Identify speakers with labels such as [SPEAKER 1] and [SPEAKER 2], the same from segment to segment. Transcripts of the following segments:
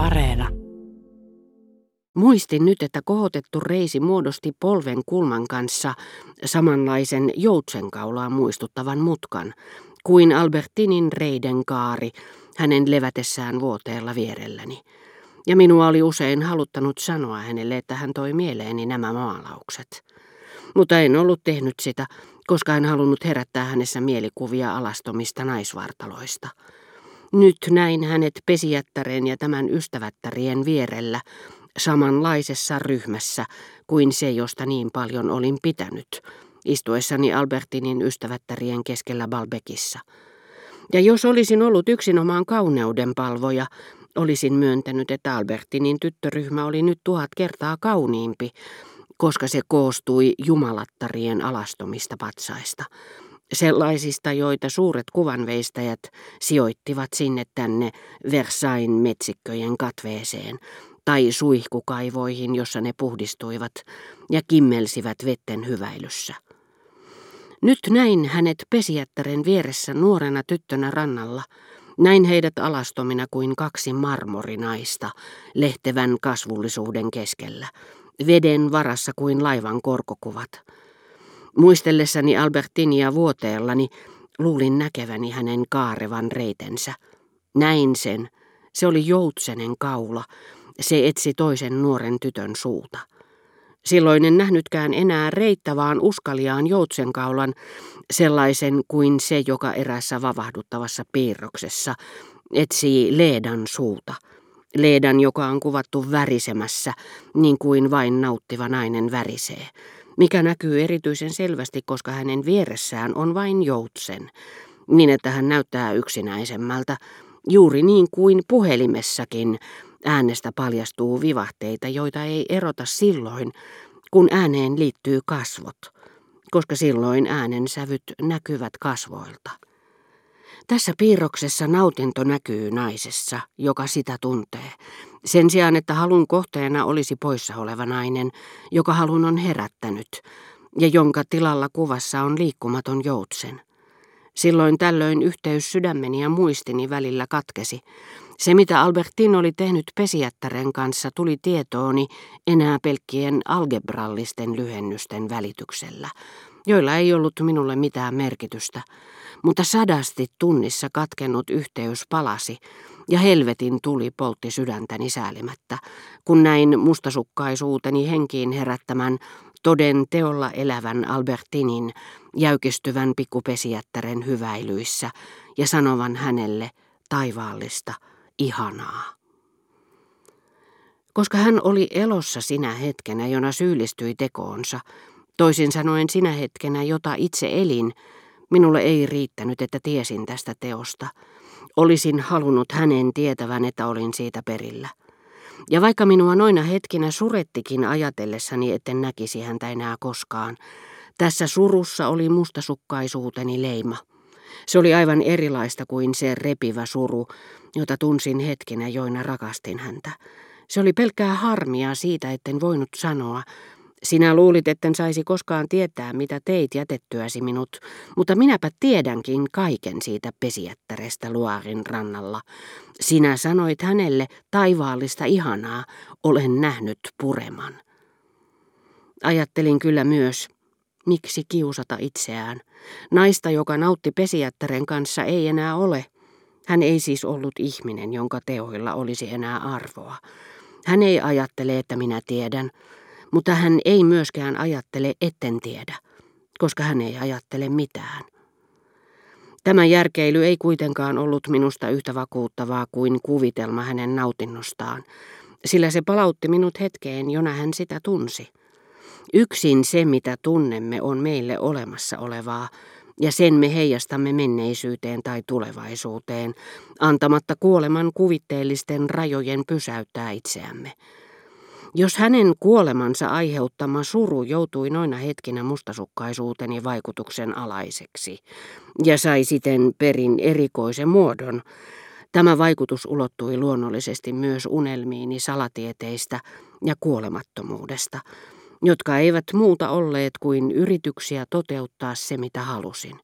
[SPEAKER 1] Areena. Muistin nyt, että kohotettu reisi muodosti polven kulman kanssa samanlaisen joutsenkaulaa muistuttavan mutkan kuin Albertinin reiden kaari hänen levätessään vuoteella vierelläni. Ja minua oli usein haluttanut sanoa hänelle, että hän toi mieleeni nämä maalaukset. Mutta en ollut tehnyt sitä, koska en halunnut herättää hänessä mielikuvia alastomista naisvartaloista. Nyt näin hänet pesijättäreen ja tämän ystävättärien vierellä, samanlaisessa ryhmässä kuin se, josta niin paljon olin pitänyt, istuessani Albertinin ystävättärien keskellä Balbekissa. Ja jos olisin ollut yksinomaan kauneuden palvoja, olisin myöntänyt, että Albertinin tyttöryhmä oli nyt tuhat kertaa kauniimpi, koska se koostui jumalattarien alastomista patsaista, sellaisista, joita suuret kuvanveistäjät sijoittivat sinne tänne Versain metsikköjen katveeseen tai suihkukaivoihin, jossa ne puhdistuivat ja kimmelsivät vetten hyväilyssä. Nyt näin hänet pesijättären vieressä nuorena tyttönä rannalla, näin heidät alastomina kuin kaksi marmorinaista lehtevän kasvullisuuden keskellä, veden varassa kuin laivan korkokuvat. Muistellessani Albertinia vuoteellani luulin näkeväni hänen kaarevan reitensä. Näin sen. Se oli joutsenen kaula. Se etsi toisen nuoren tytön suuta. Silloin en nähnytkään enää reittä, vaan uskaliaan joutsenkaulan, sellaisen kuin se, joka erässä vavahduttavassa piirroksessa etsii Leedan suuta. Leedan, joka on kuvattu värisemässä, niin kuin vain nauttiva nainen värisee mikä näkyy erityisen selvästi, koska hänen vieressään on vain joutsen, niin että hän näyttää yksinäisemmältä, juuri niin kuin puhelimessakin äänestä paljastuu vivahteita, joita ei erota silloin, kun ääneen liittyy kasvot, koska silloin äänen sävyt näkyvät kasvoilta. Tässä piirroksessa nautinto näkyy naisessa, joka sitä tuntee, sen sijaan, että halun kohteena olisi poissa oleva nainen, joka halun on herättänyt, ja jonka tilalla kuvassa on liikkumaton joutsen. Silloin tällöin yhteys sydämeni ja muistini välillä katkesi. Se, mitä Albertin oli tehnyt pesijättären kanssa, tuli tietooni enää pelkkien algebrallisten lyhennysten välityksellä, joilla ei ollut minulle mitään merkitystä, mutta sadasti tunnissa katkennut yhteys palasi, ja helvetin tuli poltti sydäntäni säälimättä, kun näin mustasukkaisuuteni henkiin herättämän toden teolla elävän Albertinin jäykistyvän pikkupesijättären hyväilyissä ja sanovan hänelle taivaallista, ihanaa. Koska hän oli elossa sinä hetkenä, jona syyllistyi tekoonsa, toisin sanoen sinä hetkenä, jota itse elin, minulle ei riittänyt, että tiesin tästä teosta – Olisin halunnut hänen tietävän, että olin siitä perillä. Ja vaikka minua noina hetkinä surettikin ajatellessani, etten näkisi häntä enää koskaan, tässä surussa oli mustasukkaisuuteni leima. Se oli aivan erilaista kuin se repivä suru, jota tunsin hetkinä, joina rakastin häntä. Se oli pelkkää harmia siitä, etten voinut sanoa, sinä luulit, etten saisi koskaan tietää, mitä teit jätettyäsi minut, mutta minäpä tiedänkin kaiken siitä pesijättärestä Luarin rannalla. Sinä sanoit hänelle taivaallista ihanaa, olen nähnyt pureman. Ajattelin kyllä myös, miksi kiusata itseään. Naista, joka nautti pesijättären kanssa, ei enää ole. Hän ei siis ollut ihminen, jonka teoilla olisi enää arvoa. Hän ei ajattele, että minä tiedän, mutta hän ei myöskään ajattele etten tiedä, koska hän ei ajattele mitään. Tämä järkeily ei kuitenkaan ollut minusta yhtä vakuuttavaa kuin kuvitelma hänen nautinnostaan, sillä se palautti minut hetkeen, jona hän sitä tunsi. Yksin se, mitä tunnemme, on meille olemassa olevaa, ja sen me heijastamme menneisyyteen tai tulevaisuuteen, antamatta kuoleman kuvitteellisten rajojen pysäyttää itseämme. Jos hänen kuolemansa aiheuttama suru joutui noina hetkinä mustasukkaisuuteni vaikutuksen alaiseksi ja sai siten perin erikoisen muodon, tämä vaikutus ulottui luonnollisesti myös unelmiini salatieteistä ja kuolemattomuudesta, jotka eivät muuta olleet kuin yrityksiä toteuttaa se, mitä halusin.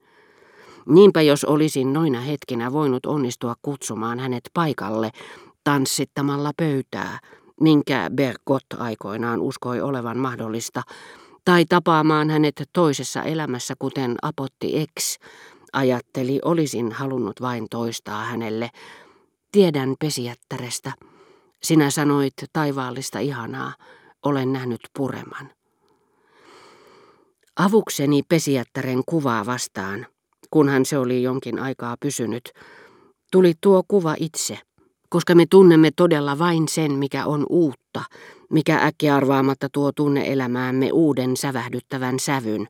[SPEAKER 1] Niinpä jos olisin noina hetkinä voinut onnistua kutsumaan hänet paikalle tanssittamalla pöytää, minkä Bergot aikoinaan uskoi olevan mahdollista, tai tapaamaan hänet toisessa elämässä, kuten Apotti X, ajatteli, olisin halunnut vain toistaa hänelle. Tiedän pesijättärestä. Sinä sanoit taivaallista ihanaa. Olen nähnyt pureman. Avukseni pesijättären kuvaa vastaan, kunhan se oli jonkin aikaa pysynyt, tuli tuo kuva itse, koska me tunnemme todella vain sen, mikä on uutta, mikä äkkiarvaamatta tuo tunne elämäämme uuden sävähdyttävän sävyn,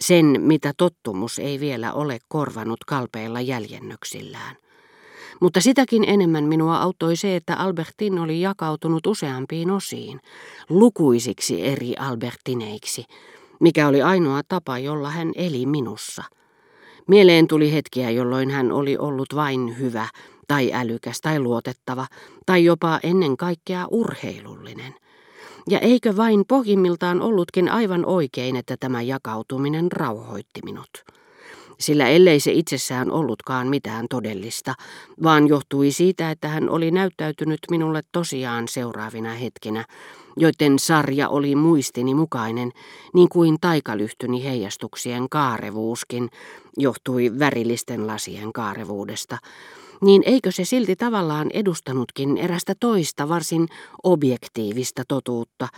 [SPEAKER 1] sen mitä tottumus ei vielä ole korvanut kalpeilla jäljennöksillään. Mutta sitäkin enemmän minua auttoi se, että Albertin oli jakautunut useampiin osiin, lukuisiksi eri Albertineiksi, mikä oli ainoa tapa, jolla hän eli minussa. Mieleen tuli hetkiä, jolloin hän oli ollut vain hyvä, tai älykäs, tai luotettava, tai jopa ennen kaikkea urheilullinen. Ja eikö vain pohjimmiltaan ollutkin aivan oikein, että tämä jakautuminen rauhoitti minut? Sillä ellei se itsessään ollutkaan mitään todellista, vaan johtui siitä, että hän oli näyttäytynyt minulle tosiaan seuraavina hetkinä, joiden sarja oli muistini mukainen, niin kuin taikalyhtyni heijastuksien kaarevuuskin johtui värillisten lasien kaarevuudesta, niin eikö se silti tavallaan edustanutkin erästä toista varsin objektiivista totuutta,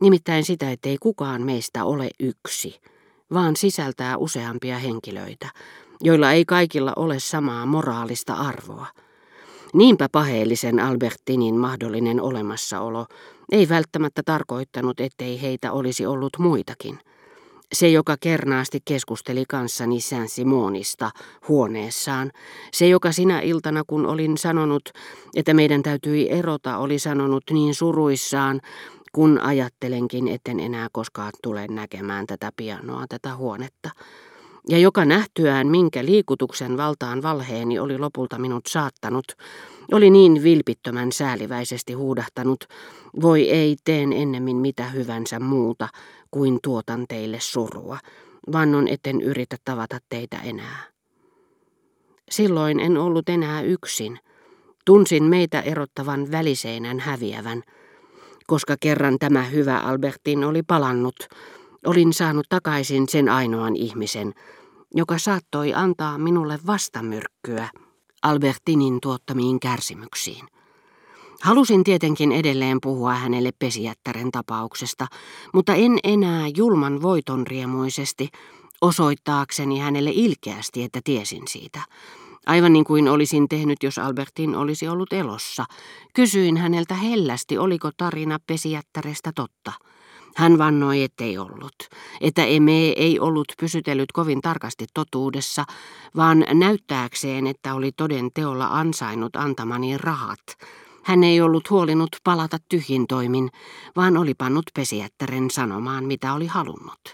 [SPEAKER 1] nimittäin sitä, ettei kukaan meistä ole yksi, vaan sisältää useampia henkilöitä, joilla ei kaikilla ole samaa moraalista arvoa. Niinpä paheellisen Albertinin mahdollinen olemassaolo ei välttämättä tarkoittanut, ettei heitä olisi ollut muitakin. Se, joka kernaasti keskusteli kanssani Saint-Simonista huoneessaan. Se, joka sinä iltana, kun olin sanonut, että meidän täytyi erota, oli sanonut niin suruissaan, kun ajattelenkin, etten enää koskaan tule näkemään tätä pianoa, tätä huonetta. Ja joka nähtyään, minkä liikutuksen valtaan valheeni oli lopulta minut saattanut, oli niin vilpittömän sääliväisesti huudahtanut, voi ei teen ennemmin mitä hyvänsä muuta, kuin tuotan teille surua. Vannon etten yritä tavata teitä enää. Silloin en ollut enää yksin. Tunsin meitä erottavan väliseinän häviävän. Koska kerran tämä hyvä Albertin oli palannut, olin saanut takaisin sen ainoan ihmisen, joka saattoi antaa minulle vastamyrkkyä Albertinin tuottamiin kärsimyksiin. Halusin tietenkin edelleen puhua hänelle pesijättären tapauksesta, mutta en enää julman voiton riemuisesti, osoittaakseni hänelle ilkeästi, että tiesin siitä. Aivan niin kuin olisin tehnyt, jos Albertin olisi ollut elossa. Kysyin häneltä hellästi, oliko tarina pesijättärestä totta. Hän vannoi, ettei ollut, että Eme ei ollut pysytellyt kovin tarkasti totuudessa, vaan näyttääkseen, että oli toden teolla ansainnut antamani rahat, hän ei ollut huolinut palata tyhjin toimin, vaan oli pannut pesijättären sanomaan, mitä oli halunnut.